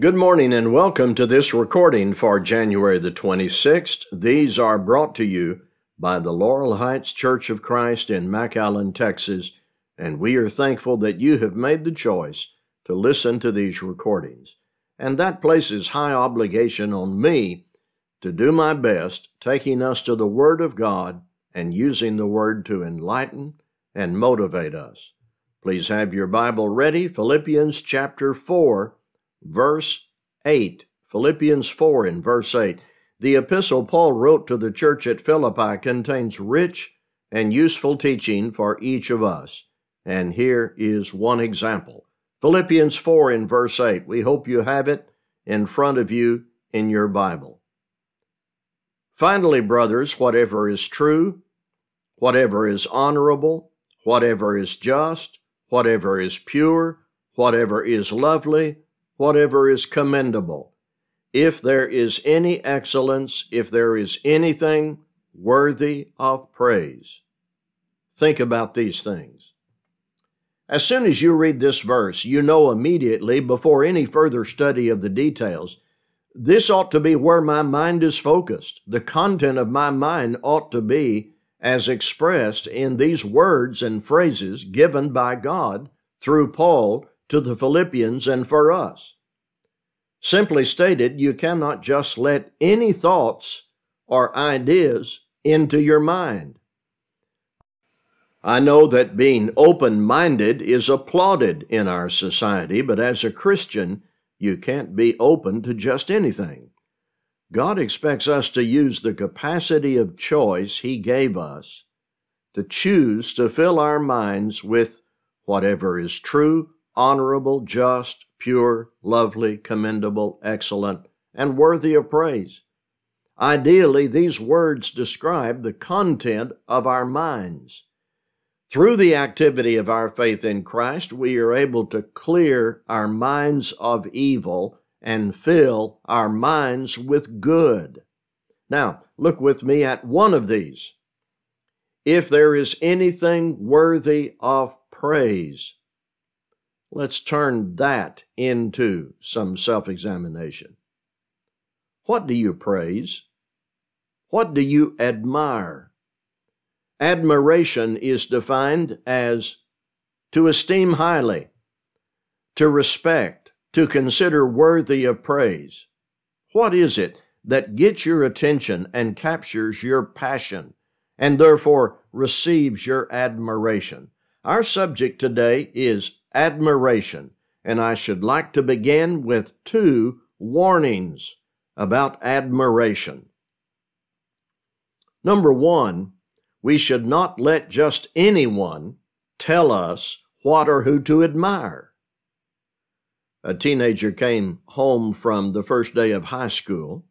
Good morning and welcome to this recording for January the 26th. These are brought to you by the Laurel Heights Church of Christ in McAllen, Texas, and we are thankful that you have made the choice to listen to these recordings. And that places high obligation on me to do my best, taking us to the Word of God and using the Word to enlighten and motivate us. Please have your Bible ready, Philippians chapter 4 verse 8. Philippians 4 in verse 8. The epistle Paul wrote to the church at Philippi contains rich and useful teaching for each of us. And here is one example. Philippians 4 in verse 8. We hope you have it in front of you in your Bible. Finally, brothers, whatever is true, whatever is honorable, whatever is just, whatever is pure, whatever is lovely, whatever is commendable, if there is any excellence, if there is anything worthy of praise. Think about these things. As soon as you read this verse, you know immediately, before any further study of the details, this ought to be where my mind is focused. The content of my mind ought to be as expressed in these words and phrases given by God through Paul to the Philippians and for us. Simply stated, you cannot just let any thoughts or ideas into your mind. I know that being open minded is applauded in our society, but as a Christian, you can't be open to just anything. God expects us to use the capacity of choice He gave us to choose to fill our minds with whatever is true, honorable, just, pure, lovely, commendable, excellent, and worthy of praise. Ideally, these words describe the content of our minds. Through the activity of our faith in Christ, we are able to clear our minds of evil and fill our minds with good. Now, look with me at one of these. If there is anything worthy of praise, Let's turn that into some self examination. What do you praise? What do you admire? Admiration is defined as to esteem highly, to respect, to consider worthy of praise. What is it that gets your attention and captures your passion and therefore receives your admiration? Our subject today is admiration, and I should like to begin with two warnings about admiration. Number one, we should not let just anyone tell us what or who to admire. A teenager came home from the first day of high school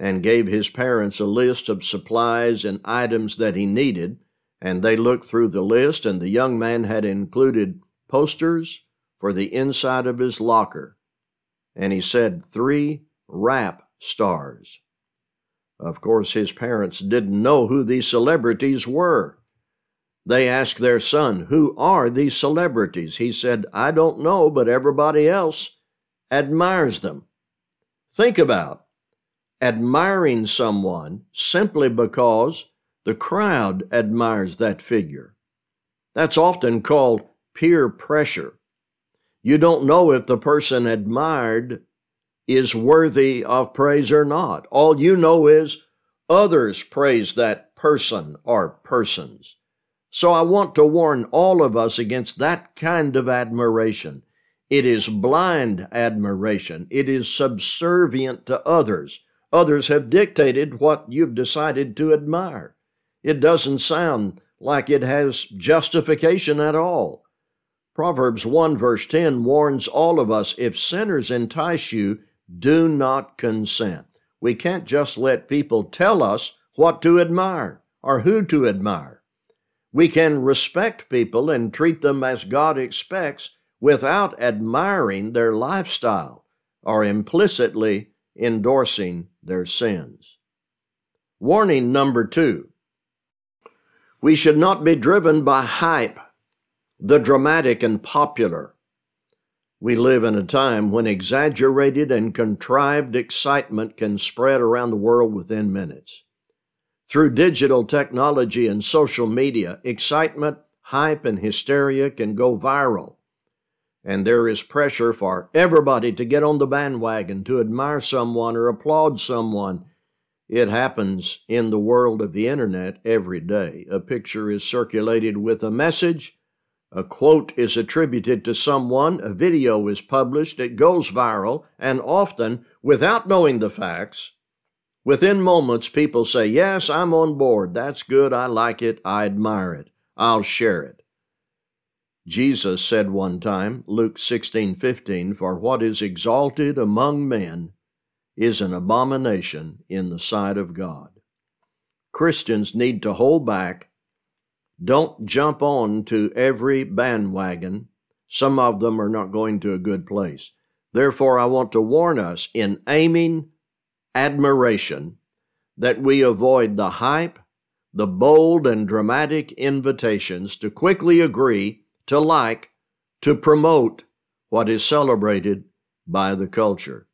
and gave his parents a list of supplies and items that he needed, and they looked through the list, and the young man had included posters for the inside of his locker, and he said three rap stars. Of course, his parents didn't know who these celebrities were. They asked their son, Who are these celebrities? He said, I don't know, but everybody else admires them. Think about admiring someone simply because the crowd admires that figure. That's often called peer pressure. You don't know if the person admired is worthy of praise or not. All you know is others praise that person or persons. So I want to warn all of us against that kind of admiration. It is blind admiration. It is subservient to others. Others have dictated what you've decided to admire. It doesn't sound like it has justification at all. Proverbs 1 verse 10 warns all of us if sinners entice you, do not consent. We can't just let people tell us what to admire or who to admire. We can respect people and treat them as God expects without admiring their lifestyle or implicitly endorsing their sins. Warning number two we should not be driven by hype the dramatic and popular. We live in a time when exaggerated and contrived excitement can spread around the world within minutes. Through digital technology and social media, excitement, hype, and hysteria can go viral. And there is pressure for everybody to get on the bandwagon, to admire someone or applaud someone. It happens in the world of the internet every day. A picture is circulated with a message a quote is attributed to someone, a video is published, it goes viral, and often, without knowing the facts, within moments people say, Yes, I'm on board. That's good. I like it. I admire it. I'll share it. Jesus said one time, Luke 16 15, For what is exalted among men is an abomination in the sight of God. Christians need to hold back don't jump on to every bandwagon. Some of them are not going to a good place. Therefore, I want to warn us in aiming admiration that we avoid the hype, the bold and dramatic invitations to quickly agree, to like, to promote what is celebrated by the culture.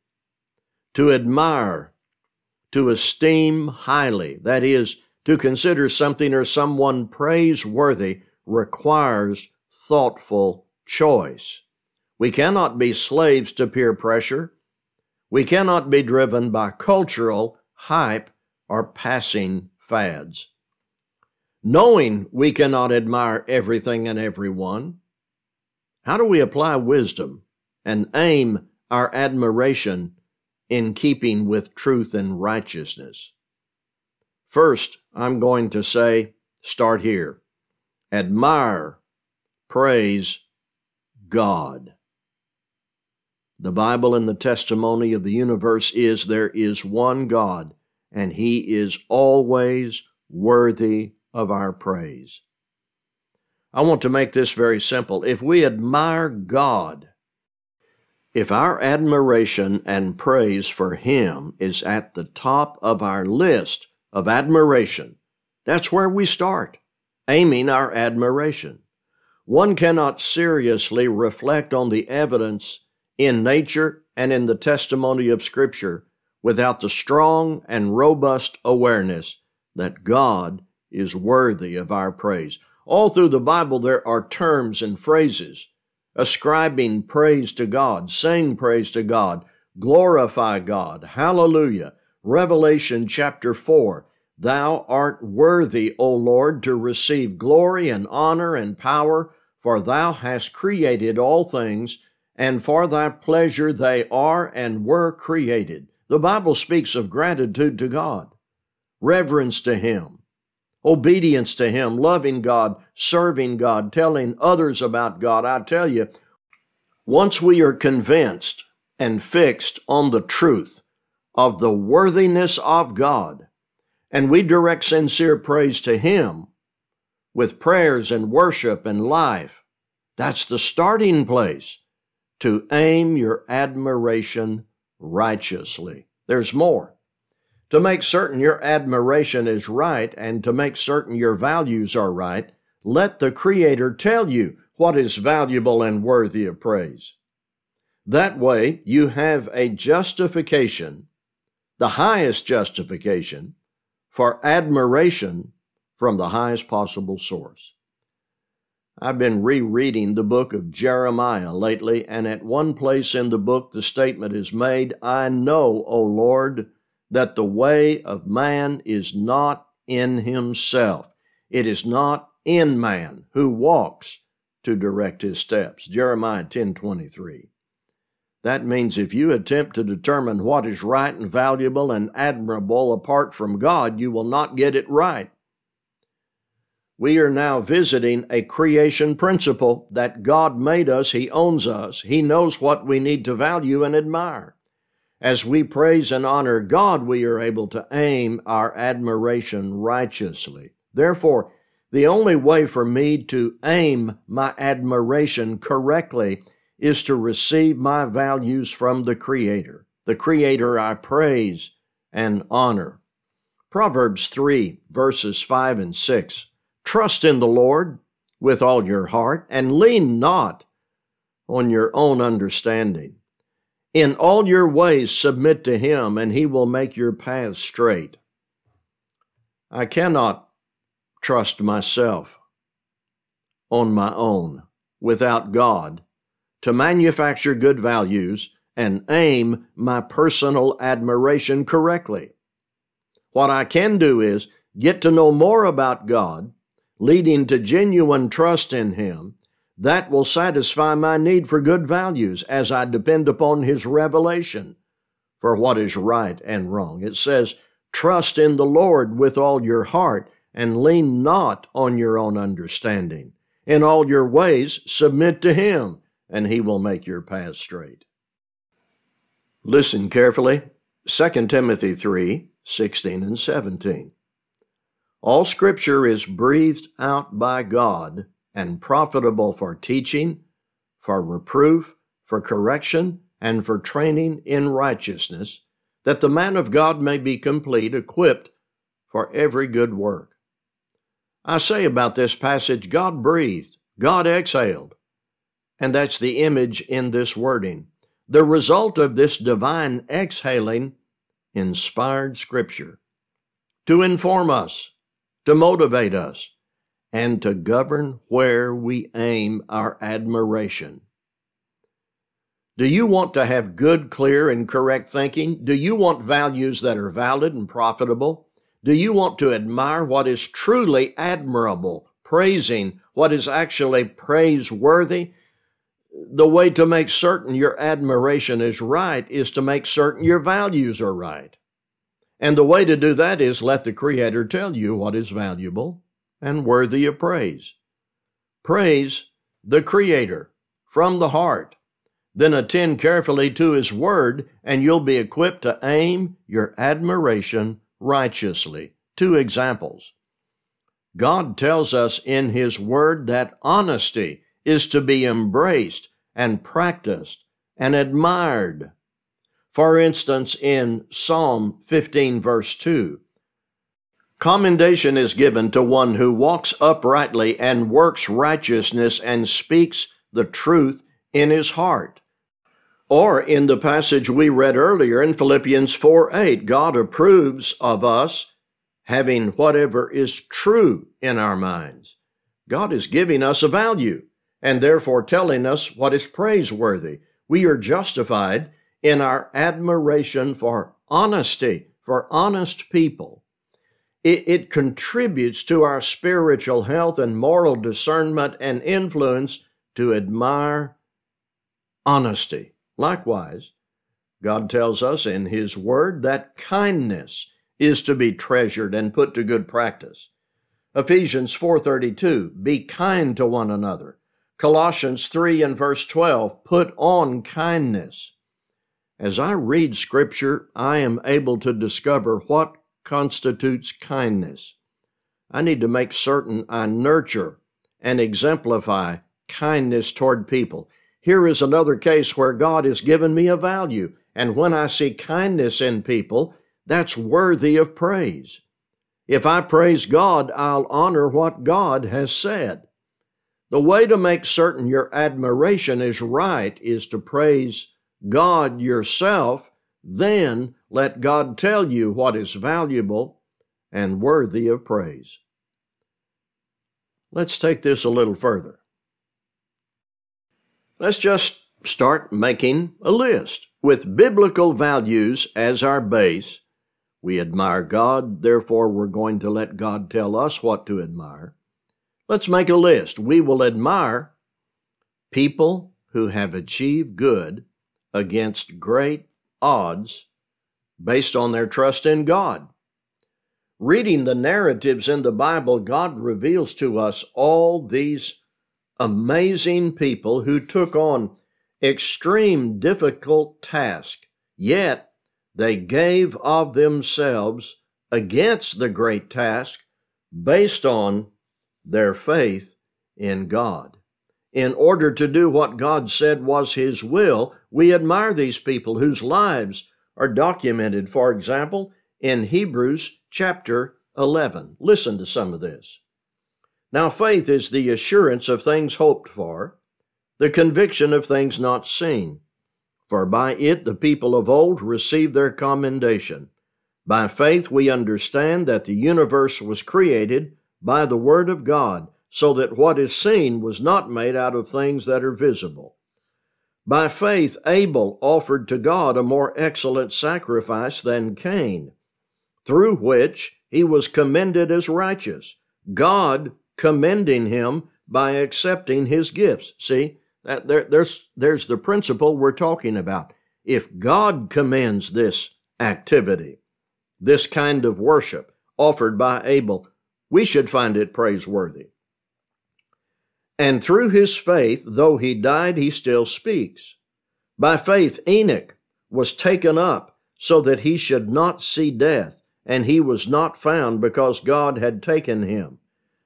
To admire, to esteem highly, that is, to consider something or someone praiseworthy requires thoughtful choice. We cannot be slaves to peer pressure. We cannot be driven by cultural hype or passing fads. Knowing we cannot admire everything and everyone, how do we apply wisdom and aim our admiration in keeping with truth and righteousness? First, I'm going to say, start here. Admire, praise God. The Bible and the testimony of the universe is there is one God, and He is always worthy of our praise. I want to make this very simple. If we admire God, if our admiration and praise for Him is at the top of our list, of admiration. That's where we start, aiming our admiration. One cannot seriously reflect on the evidence in nature and in the testimony of Scripture without the strong and robust awareness that God is worthy of our praise. All through the Bible, there are terms and phrases ascribing praise to God, saying praise to God, glorify God, hallelujah, Revelation chapter 4 Thou art worthy, O Lord, to receive glory and honor and power, for thou hast created all things, and for thy pleasure they are and were created. The Bible speaks of gratitude to God, reverence to Him, obedience to Him, loving God, serving God, telling others about God. I tell you, once we are convinced and fixed on the truth, of the worthiness of God, and we direct sincere praise to Him with prayers and worship and life. That's the starting place to aim your admiration righteously. There's more. To make certain your admiration is right and to make certain your values are right, let the Creator tell you what is valuable and worthy of praise. That way, you have a justification the highest justification for admiration from the highest possible source. I've been rereading the book of Jeremiah lately, and at one place in the book, the statement is made I know, O Lord, that the way of man is not in himself. It is not in man who walks to direct his steps. Jeremiah 10 23. That means if you attempt to determine what is right and valuable and admirable apart from God, you will not get it right. We are now visiting a creation principle that God made us, He owns us, He knows what we need to value and admire. As we praise and honor God, we are able to aim our admiration righteously. Therefore, the only way for me to aim my admiration correctly is to receive my values from the Creator. The Creator I praise and honor. Proverbs 3, verses 5 and 6. Trust in the Lord with all your heart and lean not on your own understanding. In all your ways, submit to Him, and He will make your paths straight. I cannot trust myself on my own without God to manufacture good values and aim my personal admiration correctly. What I can do is get to know more about God, leading to genuine trust in Him. That will satisfy my need for good values as I depend upon His revelation for what is right and wrong. It says, Trust in the Lord with all your heart and lean not on your own understanding. In all your ways, submit to Him, and He will make your path straight. Listen carefully 2 Timothy 3 16 and 17. All Scripture is breathed out by God and profitable for teaching, for reproof, for correction, and for training in righteousness, that the man of God may be complete, equipped for every good work. I say about this passage, God breathed, God exhaled. And that's the image in this wording. The result of this divine exhaling inspired Scripture to inform us, to motivate us, and to govern where we aim our admiration. Do you want to have good, clear, and correct thinking? Do you want values that are valid and profitable? Do you want to admire what is truly admirable, praising what is actually praiseworthy? The way to make certain your admiration is right is to make certain your values are right. And the way to do that is let the Creator tell you what is valuable and worthy of praise. Praise the Creator from the heart. Then attend carefully to His Word, and you'll be equipped to aim your admiration righteously. Two examples. God tells us in His Word that honesty is to be embraced and practiced and admired. For instance, in Psalm 15, verse 2, commendation is given to one who walks uprightly and works righteousness and speaks the truth in his heart. Or in the passage we read earlier in Philippians 4 8, God approves of us having whatever is true in our minds. God is giving us a value and therefore telling us what is praiseworthy. We are justified in our admiration for honesty, for honest people. It, it, contributes to our spiritual health and moral discernment and influence to admire honesty. Likewise, God tells us in His Word that kindness is to be treasured and put to good practice. Ephesians 4:32 Be kind to one another Colossians 3 and verse 12, put on kindness. As I read Scripture, I am able to discover what constitutes kindness. I need to make certain I nurture and exemplify kindness toward people. Here is another case where God has given me a value, and when I see kindness in people, that's worthy of praise. If I praise God, I'll honor what God has said. The way to make certain your admiration is right is to praise God yourself, then let God tell you what is valuable and worthy of praise. Let's take this a little further. Let's just start making a list with biblical values as our base. We admire God, therefore, we're going to let God tell us what to admire. Let's make a list. We will admire people who have achieved good against great odds based on their trust in God. Reading the narratives in the Bible, God reveals to us all these amazing people who took on extreme difficult tasks, yet they gave of themselves against the great task based on their faith in God. In order to do what God said was His will, we admire these people whose lives are documented, for example, in Hebrews chapter 11. Listen to some of this. Now, faith is the assurance of things hoped for, the conviction of things not seen. For by it the people of old received their commendation. By faith we understand that the universe was created by the Word of God, so that what is seen was not made out of things that are visible. By faith Abel offered to God a more excellent sacrifice than Cain, through which he was commended as righteous, God commending him by accepting his gifts. See, that there, there's, there's the principle we're talking about. If God commends this activity, this kind of worship offered by Abel, we should find it praiseworthy. And through his faith, though he died, he still speaks. By faith, Enoch was taken up so that he should not see death, and he was not found because God had taken him.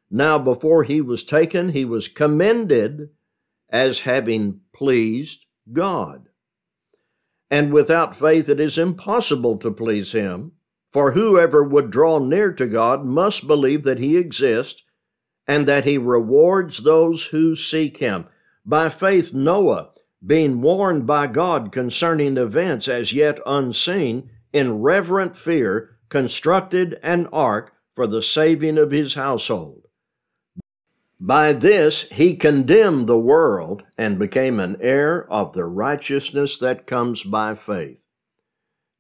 Now, before he was taken, he was commended as having pleased God. And without faith it is impossible to please him, for whoever would draw near to God must believe that he exists and that he rewards those who seek him. By faith, Noah, being warned by God concerning events as yet unseen, in reverent fear, constructed an ark for the saving of his household. By this he condemned the world and became an heir of the righteousness that comes by faith.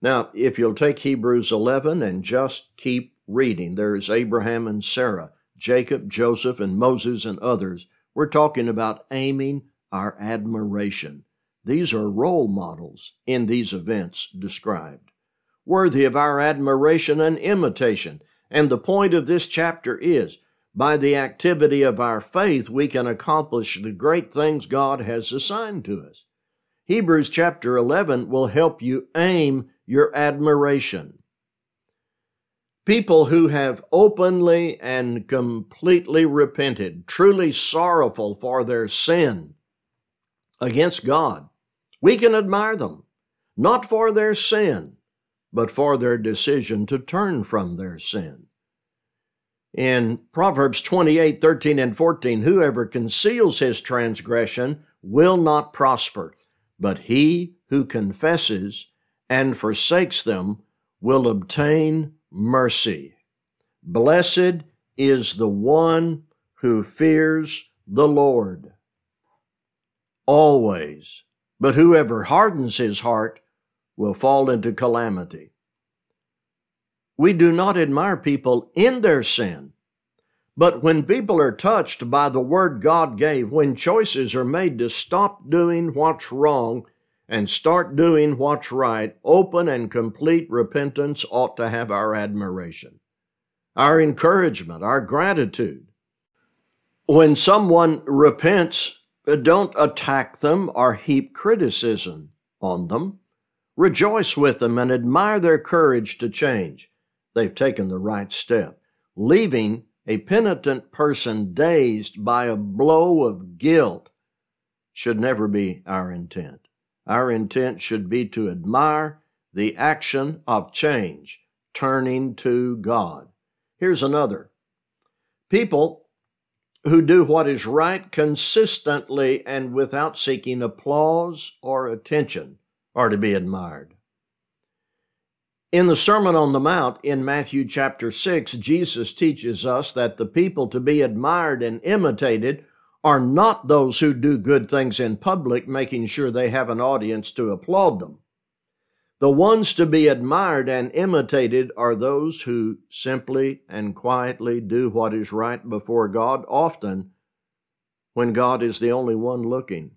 Now, if you'll take Hebrews 11 and just keep reading, there's Abraham and Sarah, Jacob, Joseph, and Moses, and others. We're talking about aiming our admiration. These are role models in these events described, worthy of our admiration and imitation. And the point of this chapter is by the activity of our faith, we can accomplish the great things God has assigned to us. Hebrews chapter 11 will help you aim your admiration. People who have openly and completely repented, truly sorrowful for their sin against God, we can admire them, not for their sin, but for their decision to turn from their sin in Proverbs 28 13 and 14, whoever conceals his transgression will not prosper, but he who confesses and forsakes them will obtain mercy. Blessed is the one who fears the Lord always, but whoever hardens his heart will fall into calamity. We do not admire people in their sin. But when people are touched by the word God gave, when choices are made to stop doing what's wrong and start doing what's right, open and complete repentance ought to have our admiration, our encouragement, our gratitude. When someone repents, uh, don't attack them or heap criticism on them. Rejoice with them and admire their courage to change they've taken the right step. Leaving a penitent person dazed by a blow of guilt should never be our intent. Our intent should be to admire the action of change, turning to God. Here's another. People who do what is right consistently and without seeking applause or attention are to be admired. In the Sermon on the Mount in Matthew chapter 6, Jesus teaches us that the people to be admired and imitated are not those who do good things in public, making sure they have an audience to applaud them. The ones to be admired and imitated are those who simply and quietly do what is right before God, often when God is the only one looking.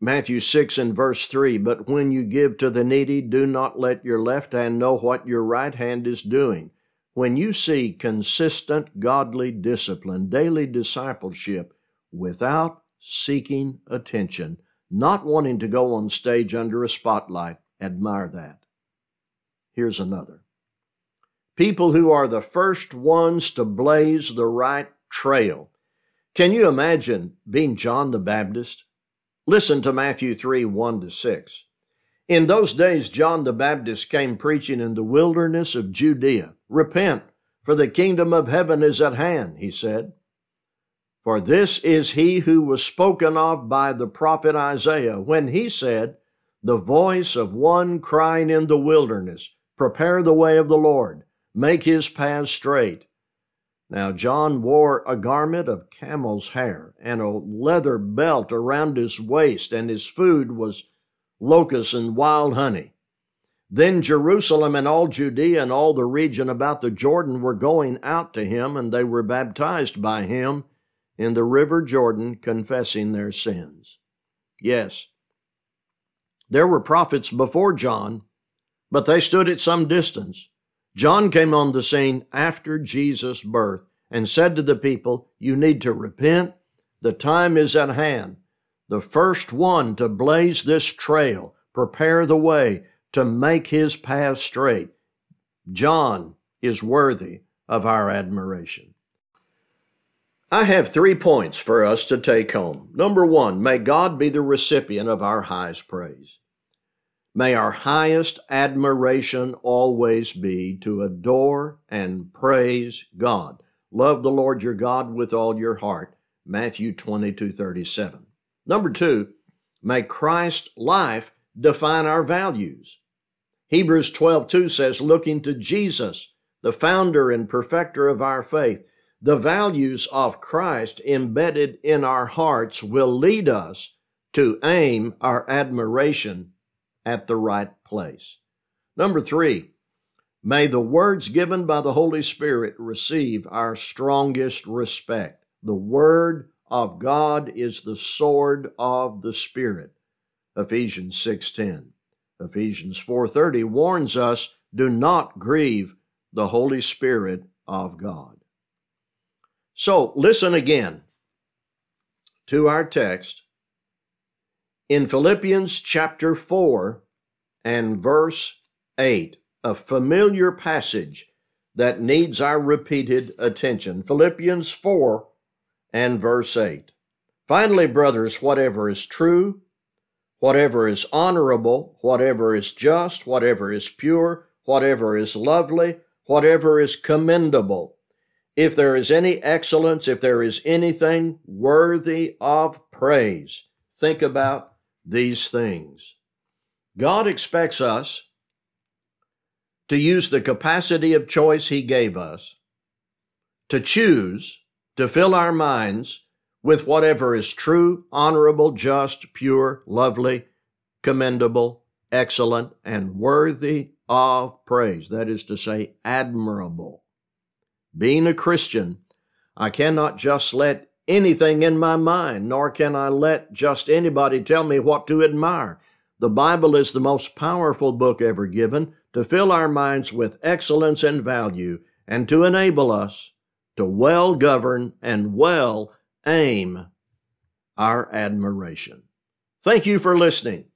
Matthew 6 and verse 3 But when you give to the needy, do not let your left hand know what your right hand is doing. When you see consistent godly discipline, daily discipleship, without seeking attention, not wanting to go on stage under a spotlight, admire that. Here's another. People who are the first ones to blaze the right trail. Can you imagine being John the Baptist? Listen to Matthew 3 1 to 6. In those days, John the Baptist came preaching in the wilderness of Judea. Repent, for the kingdom of heaven is at hand, he said. For this is he who was spoken of by the prophet Isaiah when he said, The voice of one crying in the wilderness, Prepare the way of the Lord, make his path straight. Now John wore a garment of camel's hair and a leather belt around his waist, and his food was locusts and wild honey. Then Jerusalem and all Judea and all the region about the Jordan were going out to him, and they were baptized by him in the river Jordan, confessing their sins. Yes, there were prophets before John, but they stood at some distance. John came on the scene after Jesus' birth and said to the people, You need to repent. The time is at hand. The first one to blaze this trail, prepare the way, to make his path straight. John is worthy of our admiration. I have three points for us to take home. Number one, may God be the recipient of our highest praise. May our highest admiration always be to adore and praise God. Love the Lord your God with all your heart. Matthew 22 37. Number two, may Christ's life define our values. Hebrews 12 2 says, looking to Jesus, the founder and perfecter of our faith, the values of Christ embedded in our hearts will lead us to aim our admiration at the right place. Number three, may the words given by the Holy Spirit receive our strongest respect. The Word of God is the sword of the Spirit. Ephesians 6:10. Ephesians 4:30 warns us, do not grieve the Holy Spirit of God. So, listen again to our text in Philippians chapter 4 and verse 8, a familiar passage that needs our repeated attention. Philippians 4 and verse 8. Finally, brothers, whatever is true, whatever is honorable, whatever is just, whatever is pure, whatever is lovely, whatever is commendable, if there is any excellence, if there is anything worthy of praise, think about these things. God expects us to use the capacity of choice He gave us to choose to fill our minds with whatever is true, honorable, just, pure, lovely, commendable, excellent, and worthy of praise. That is to say, admirable. Being a Christian, I cannot just let anything in my mind, nor can I let just anybody tell me what to admire. The Bible is the most powerful book ever given to fill our minds with excellence and value and to enable us to well govern and well aim our admiration. Thank you for listening.